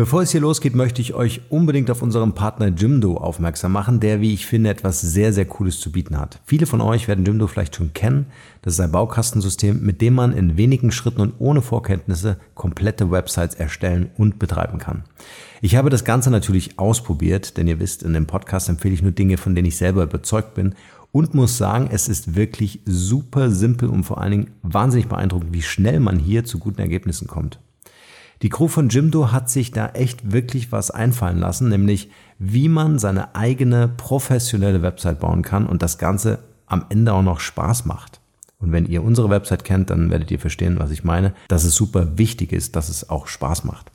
Bevor es hier losgeht, möchte ich euch unbedingt auf unseren Partner Jimdo aufmerksam machen, der, wie ich finde, etwas sehr, sehr Cooles zu bieten hat. Viele von euch werden Jimdo vielleicht schon kennen. Das ist ein Baukastensystem, mit dem man in wenigen Schritten und ohne Vorkenntnisse komplette Websites erstellen und betreiben kann. Ich habe das Ganze natürlich ausprobiert, denn ihr wisst, in dem Podcast empfehle ich nur Dinge, von denen ich selber überzeugt bin und muss sagen, es ist wirklich super simpel und vor allen Dingen wahnsinnig beeindruckend, wie schnell man hier zu guten Ergebnissen kommt. Die Crew von Jimdo hat sich da echt wirklich was einfallen lassen, nämlich wie man seine eigene professionelle Website bauen kann und das Ganze am Ende auch noch Spaß macht. Und wenn ihr unsere Website kennt, dann werdet ihr verstehen, was ich meine, dass es super wichtig ist, dass es auch Spaß macht.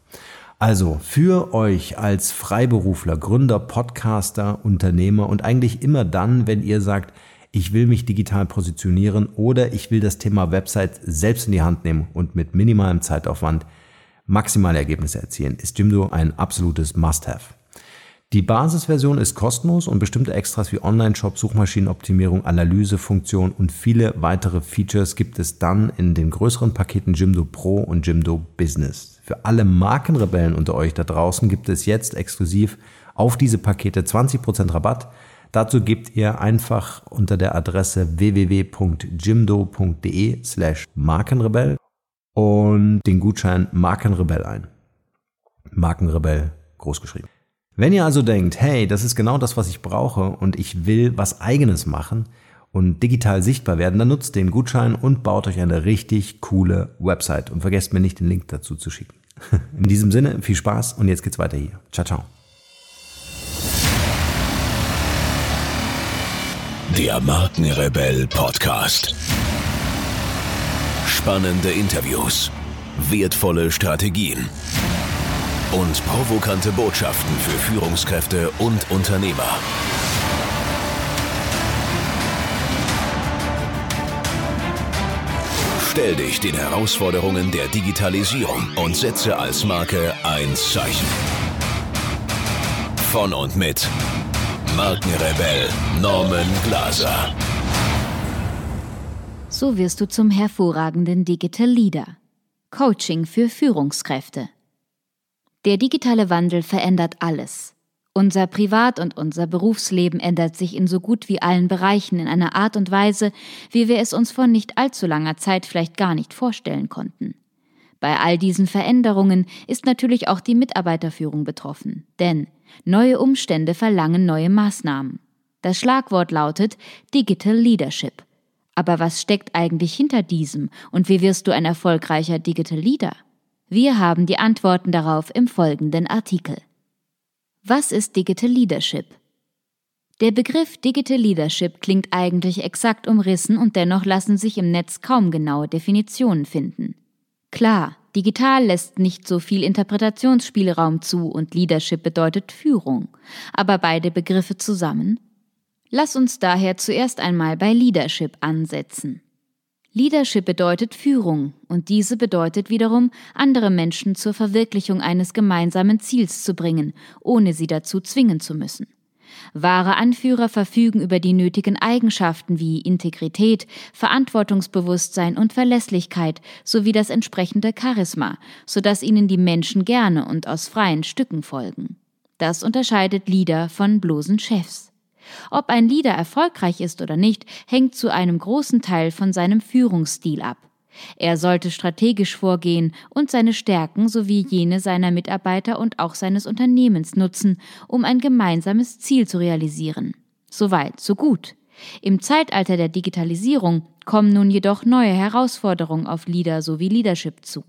Also für euch als Freiberufler, Gründer, Podcaster, Unternehmer und eigentlich immer dann, wenn ihr sagt, ich will mich digital positionieren oder ich will das Thema Website selbst in die Hand nehmen und mit minimalem Zeitaufwand maximale Ergebnisse erzielen, ist Jimdo ein absolutes Must-Have. Die Basisversion ist kostenlos und bestimmte Extras wie Online-Shop, Suchmaschinenoptimierung, Analysefunktion und viele weitere Features gibt es dann in den größeren Paketen Jimdo Pro und Jimdo Business. Für alle Markenrebellen unter euch da draußen gibt es jetzt exklusiv auf diese Pakete 20% Rabatt. Dazu gebt ihr einfach unter der Adresse www.jimdo.de slash Markenrebell und den Gutschein Markenrebell ein. Markenrebell großgeschrieben. Wenn ihr also denkt, hey, das ist genau das, was ich brauche und ich will was eigenes machen und digital sichtbar werden, dann nutzt den Gutschein und baut euch eine richtig coole Website und vergesst mir nicht den Link dazu zu schicken. In diesem Sinne, viel Spaß und jetzt geht's weiter hier. Ciao, ciao. Der Markenrebell Podcast. Spannende Interviews, wertvolle Strategien und provokante Botschaften für Führungskräfte und Unternehmer. Stell dich den Herausforderungen der Digitalisierung und setze als Marke ein Zeichen. Von und mit Markenrebell Norman Glaser. So wirst du zum hervorragenden Digital Leader. Coaching für Führungskräfte. Der digitale Wandel verändert alles. Unser Privat- und unser Berufsleben ändert sich in so gut wie allen Bereichen in einer Art und Weise, wie wir es uns vor nicht allzu langer Zeit vielleicht gar nicht vorstellen konnten. Bei all diesen Veränderungen ist natürlich auch die Mitarbeiterführung betroffen, denn neue Umstände verlangen neue Maßnahmen. Das Schlagwort lautet Digital Leadership. Aber was steckt eigentlich hinter diesem und wie wirst du ein erfolgreicher Digital Leader? Wir haben die Antworten darauf im folgenden Artikel. Was ist Digital Leadership? Der Begriff Digital Leadership klingt eigentlich exakt umrissen und dennoch lassen sich im Netz kaum genaue Definitionen finden. Klar, digital lässt nicht so viel Interpretationsspielraum zu und Leadership bedeutet Führung, aber beide Begriffe zusammen Lass uns daher zuerst einmal bei Leadership ansetzen. Leadership bedeutet Führung und diese bedeutet wiederum, andere Menschen zur Verwirklichung eines gemeinsamen Ziels zu bringen, ohne sie dazu zwingen zu müssen. Wahre Anführer verfügen über die nötigen Eigenschaften wie Integrität, Verantwortungsbewusstsein und Verlässlichkeit sowie das entsprechende Charisma, sodass ihnen die Menschen gerne und aus freien Stücken folgen. Das unterscheidet Leader von bloßen Chefs. Ob ein Leader erfolgreich ist oder nicht, hängt zu einem großen Teil von seinem Führungsstil ab. Er sollte strategisch vorgehen und seine Stärken sowie jene seiner Mitarbeiter und auch seines Unternehmens nutzen, um ein gemeinsames Ziel zu realisieren. Soweit, so gut. Im Zeitalter der Digitalisierung kommen nun jedoch neue Herausforderungen auf Leader sowie Leadership zu.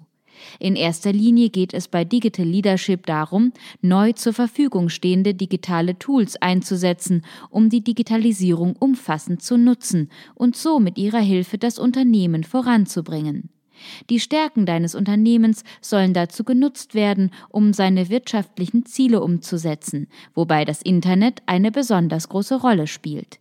In erster Linie geht es bei Digital Leadership darum, neu zur Verfügung stehende digitale Tools einzusetzen, um die Digitalisierung umfassend zu nutzen und so mit ihrer Hilfe das Unternehmen voranzubringen. Die Stärken deines Unternehmens sollen dazu genutzt werden, um seine wirtschaftlichen Ziele umzusetzen, wobei das Internet eine besonders große Rolle spielt.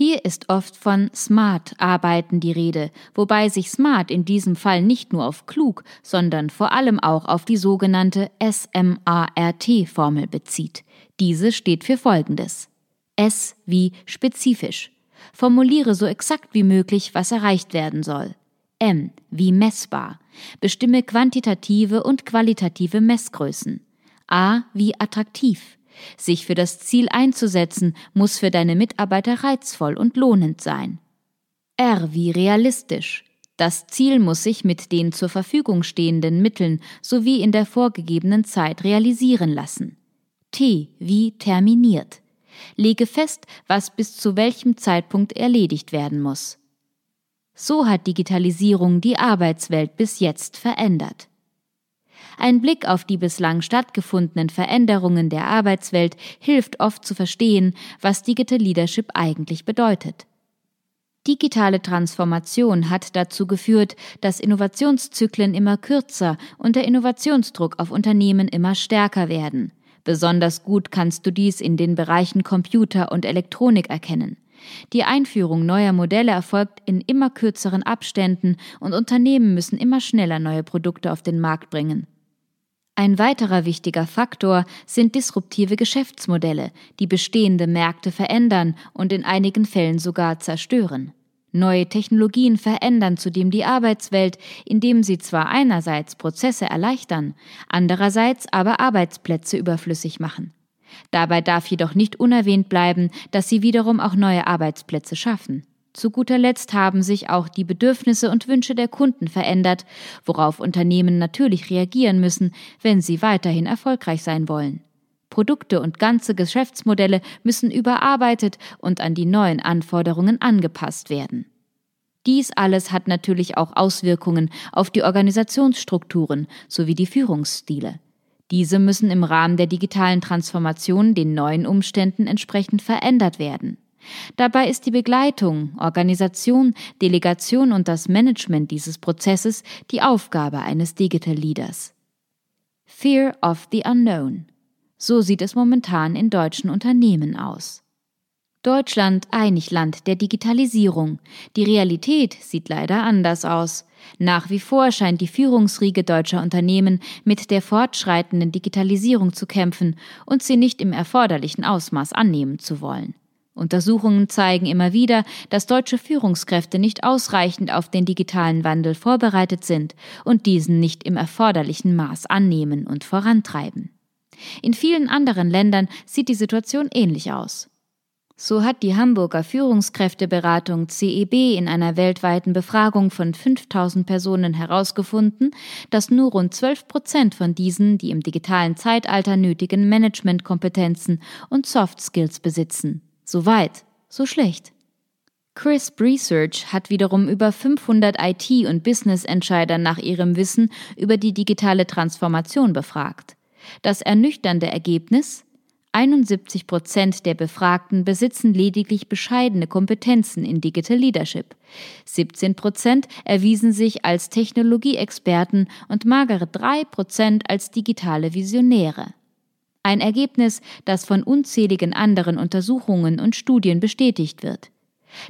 Hier ist oft von Smart-Arbeiten die Rede, wobei sich Smart in diesem Fall nicht nur auf klug, sondern vor allem auch auf die sogenannte SMART-Formel bezieht. Diese steht für Folgendes. S wie spezifisch. Formuliere so exakt wie möglich, was erreicht werden soll. M wie messbar. Bestimme quantitative und qualitative Messgrößen. A wie attraktiv. Sich für das Ziel einzusetzen, muss für deine Mitarbeiter reizvoll und lohnend sein. R wie realistisch. Das Ziel muss sich mit den zur Verfügung stehenden Mitteln sowie in der vorgegebenen Zeit realisieren lassen. T wie terminiert. Lege fest, was bis zu welchem Zeitpunkt erledigt werden muss. So hat Digitalisierung die Arbeitswelt bis jetzt verändert. Ein Blick auf die bislang stattgefundenen Veränderungen der Arbeitswelt hilft oft zu verstehen, was Digital Leadership eigentlich bedeutet. Digitale Transformation hat dazu geführt, dass Innovationszyklen immer kürzer und der Innovationsdruck auf Unternehmen immer stärker werden. Besonders gut kannst du dies in den Bereichen Computer und Elektronik erkennen. Die Einführung neuer Modelle erfolgt in immer kürzeren Abständen und Unternehmen müssen immer schneller neue Produkte auf den Markt bringen. Ein weiterer wichtiger Faktor sind disruptive Geschäftsmodelle, die bestehende Märkte verändern und in einigen Fällen sogar zerstören. Neue Technologien verändern zudem die Arbeitswelt, indem sie zwar einerseits Prozesse erleichtern, andererseits aber Arbeitsplätze überflüssig machen. Dabei darf jedoch nicht unerwähnt bleiben, dass sie wiederum auch neue Arbeitsplätze schaffen. Zu guter Letzt haben sich auch die Bedürfnisse und Wünsche der Kunden verändert, worauf Unternehmen natürlich reagieren müssen, wenn sie weiterhin erfolgreich sein wollen. Produkte und ganze Geschäftsmodelle müssen überarbeitet und an die neuen Anforderungen angepasst werden. Dies alles hat natürlich auch Auswirkungen auf die Organisationsstrukturen sowie die Führungsstile. Diese müssen im Rahmen der digitalen Transformation den neuen Umständen entsprechend verändert werden. Dabei ist die Begleitung, Organisation, Delegation und das Management dieses Prozesses die Aufgabe eines Digital Leaders. Fear of the Unknown so sieht es momentan in deutschen Unternehmen aus. Deutschland einig Land der Digitalisierung. Die Realität sieht leider anders aus. Nach wie vor scheint die Führungsriege deutscher Unternehmen mit der fortschreitenden Digitalisierung zu kämpfen und sie nicht im erforderlichen Ausmaß annehmen zu wollen. Untersuchungen zeigen immer wieder, dass deutsche Führungskräfte nicht ausreichend auf den digitalen Wandel vorbereitet sind und diesen nicht im erforderlichen Maß annehmen und vorantreiben. In vielen anderen Ländern sieht die Situation ähnlich aus. So hat die Hamburger Führungskräfteberatung CEB in einer weltweiten Befragung von 5000 Personen herausgefunden, dass nur rund 12 Prozent von diesen die im digitalen Zeitalter nötigen Managementkompetenzen und Soft Skills besitzen. So weit, so schlecht. Crisp Research hat wiederum über 500 IT- und Business-Entscheider nach ihrem Wissen über die digitale Transformation befragt. Das ernüchternde Ergebnis 71 Prozent der Befragten besitzen lediglich bescheidene Kompetenzen in Digital Leadership. 17 Prozent erwiesen sich als Technologieexperten und magere 3 Prozent als digitale Visionäre. Ein Ergebnis, das von unzähligen anderen Untersuchungen und Studien bestätigt wird.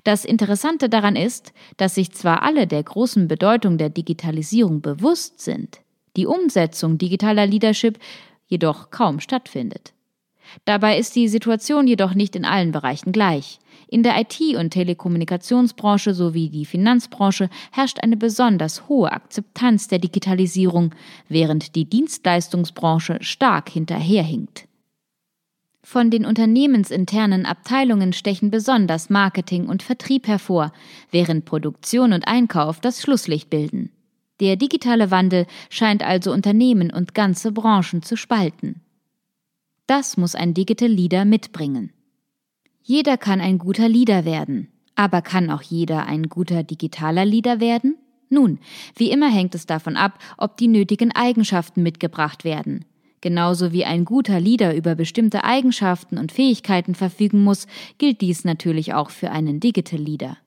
Das Interessante daran ist, dass sich zwar alle der großen Bedeutung der Digitalisierung bewusst sind, die Umsetzung digitaler Leadership jedoch kaum stattfindet. Dabei ist die Situation jedoch nicht in allen Bereichen gleich. In der IT- und Telekommunikationsbranche sowie die Finanzbranche herrscht eine besonders hohe Akzeptanz der Digitalisierung, während die Dienstleistungsbranche stark hinterherhinkt. Von den unternehmensinternen Abteilungen stechen besonders Marketing und Vertrieb hervor, während Produktion und Einkauf das Schlusslicht bilden. Der digitale Wandel scheint also Unternehmen und ganze Branchen zu spalten. Das muss ein Digital Leader mitbringen. Jeder kann ein guter Leader werden, aber kann auch jeder ein guter digitaler Leader werden? Nun, wie immer hängt es davon ab, ob die nötigen Eigenschaften mitgebracht werden. Genauso wie ein guter Leader über bestimmte Eigenschaften und Fähigkeiten verfügen muss, gilt dies natürlich auch für einen Digital Leader.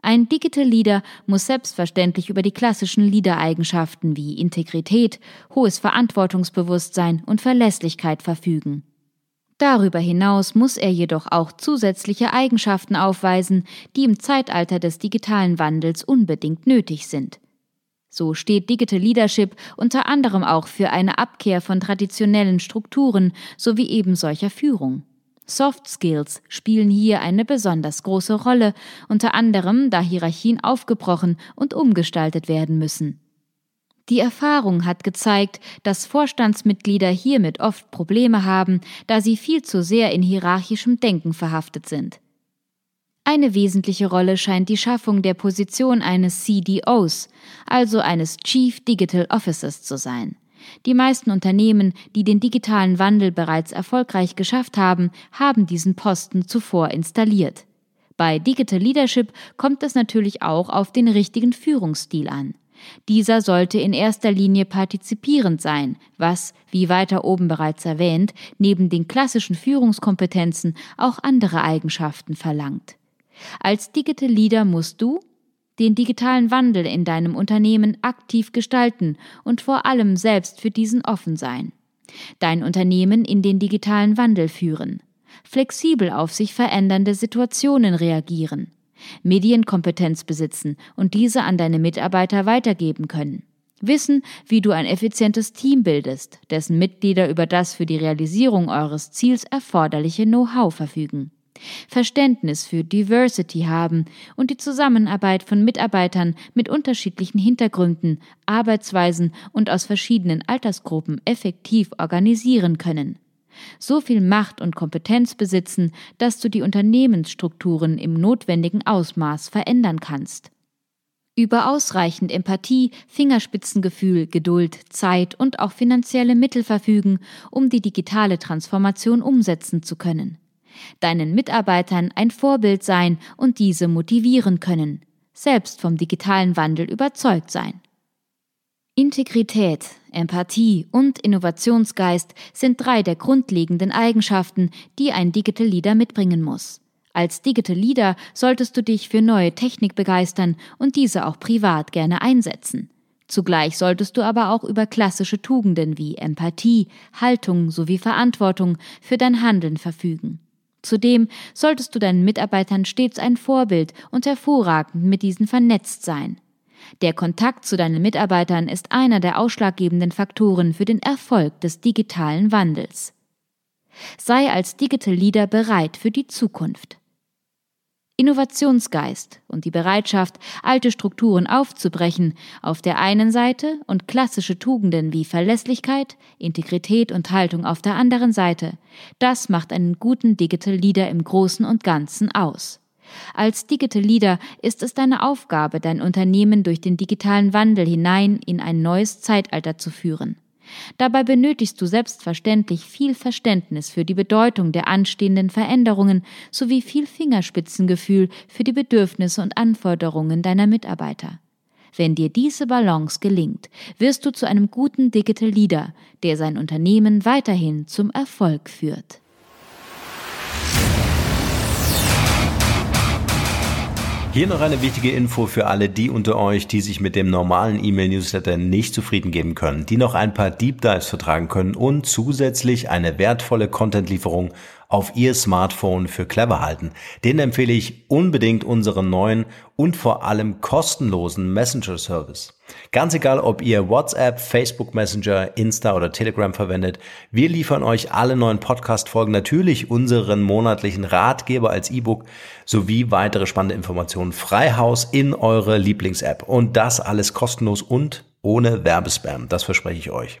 Ein Digital Leader muss selbstverständlich über die klassischen Leader-Eigenschaften wie Integrität, hohes Verantwortungsbewusstsein und Verlässlichkeit verfügen. Darüber hinaus muss er jedoch auch zusätzliche Eigenschaften aufweisen, die im Zeitalter des digitalen Wandels unbedingt nötig sind. So steht Digital Leadership unter anderem auch für eine Abkehr von traditionellen Strukturen sowie eben solcher Führung. Soft Skills spielen hier eine besonders große Rolle, unter anderem da Hierarchien aufgebrochen und umgestaltet werden müssen. Die Erfahrung hat gezeigt, dass Vorstandsmitglieder hiermit oft Probleme haben, da sie viel zu sehr in hierarchischem Denken verhaftet sind. Eine wesentliche Rolle scheint die Schaffung der Position eines CDOs, also eines Chief Digital Officers zu sein. Die meisten Unternehmen, die den digitalen Wandel bereits erfolgreich geschafft haben, haben diesen Posten zuvor installiert. Bei Digital Leadership kommt es natürlich auch auf den richtigen Führungsstil an. Dieser sollte in erster Linie partizipierend sein, was, wie weiter oben bereits erwähnt, neben den klassischen Führungskompetenzen auch andere Eigenschaften verlangt. Als Digital Leader musst du den digitalen Wandel in deinem Unternehmen aktiv gestalten und vor allem selbst für diesen offen sein. Dein Unternehmen in den digitalen Wandel führen. Flexibel auf sich verändernde Situationen reagieren. Medienkompetenz besitzen und diese an deine Mitarbeiter weitergeben können. Wissen, wie du ein effizientes Team bildest, dessen Mitglieder über das für die Realisierung eures Ziels erforderliche Know-how verfügen. Verständnis für Diversity haben und die Zusammenarbeit von Mitarbeitern mit unterschiedlichen Hintergründen, Arbeitsweisen und aus verschiedenen Altersgruppen effektiv organisieren können. So viel Macht und Kompetenz besitzen, dass du die Unternehmensstrukturen im notwendigen Ausmaß verändern kannst. Über ausreichend Empathie, Fingerspitzengefühl, Geduld, Zeit und auch finanzielle Mittel verfügen, um die digitale Transformation umsetzen zu können deinen Mitarbeitern ein Vorbild sein und diese motivieren können, selbst vom digitalen Wandel überzeugt sein. Integrität, Empathie und Innovationsgeist sind drei der grundlegenden Eigenschaften, die ein Digital Leader mitbringen muss. Als Digital Leader solltest du dich für neue Technik begeistern und diese auch privat gerne einsetzen. Zugleich solltest du aber auch über klassische Tugenden wie Empathie, Haltung sowie Verantwortung für dein Handeln verfügen. Zudem solltest du deinen Mitarbeitern stets ein Vorbild und hervorragend mit diesen vernetzt sein. Der Kontakt zu deinen Mitarbeitern ist einer der ausschlaggebenden Faktoren für den Erfolg des digitalen Wandels. Sei als Digital Leader bereit für die Zukunft. Innovationsgeist und die Bereitschaft, alte Strukturen aufzubrechen, auf der einen Seite und klassische Tugenden wie Verlässlichkeit, Integrität und Haltung auf der anderen Seite, das macht einen guten Digital Leader im Großen und Ganzen aus. Als Digital Leader ist es deine Aufgabe, dein Unternehmen durch den digitalen Wandel hinein in ein neues Zeitalter zu führen. Dabei benötigst du selbstverständlich viel Verständnis für die Bedeutung der anstehenden Veränderungen sowie viel Fingerspitzengefühl für die Bedürfnisse und Anforderungen deiner Mitarbeiter. Wenn dir diese Balance gelingt, wirst du zu einem guten Digital Leader, der sein Unternehmen weiterhin zum Erfolg führt. Hier noch eine wichtige Info für alle die unter euch, die sich mit dem normalen E-Mail-Newsletter nicht zufrieden geben können, die noch ein paar Deep Dives vertragen können und zusätzlich eine wertvolle Content-Lieferung auf Ihr Smartphone für clever halten. Den empfehle ich unbedingt unseren neuen und vor allem kostenlosen Messenger-Service. Ganz egal, ob ihr WhatsApp, Facebook Messenger, Insta oder Telegram verwendet, wir liefern euch alle neuen Podcast-Folgen, natürlich unseren monatlichen Ratgeber als E-Book sowie weitere spannende Informationen frei Haus in eure Lieblings-App. Und das alles kostenlos und ohne Werbespam. Das verspreche ich euch.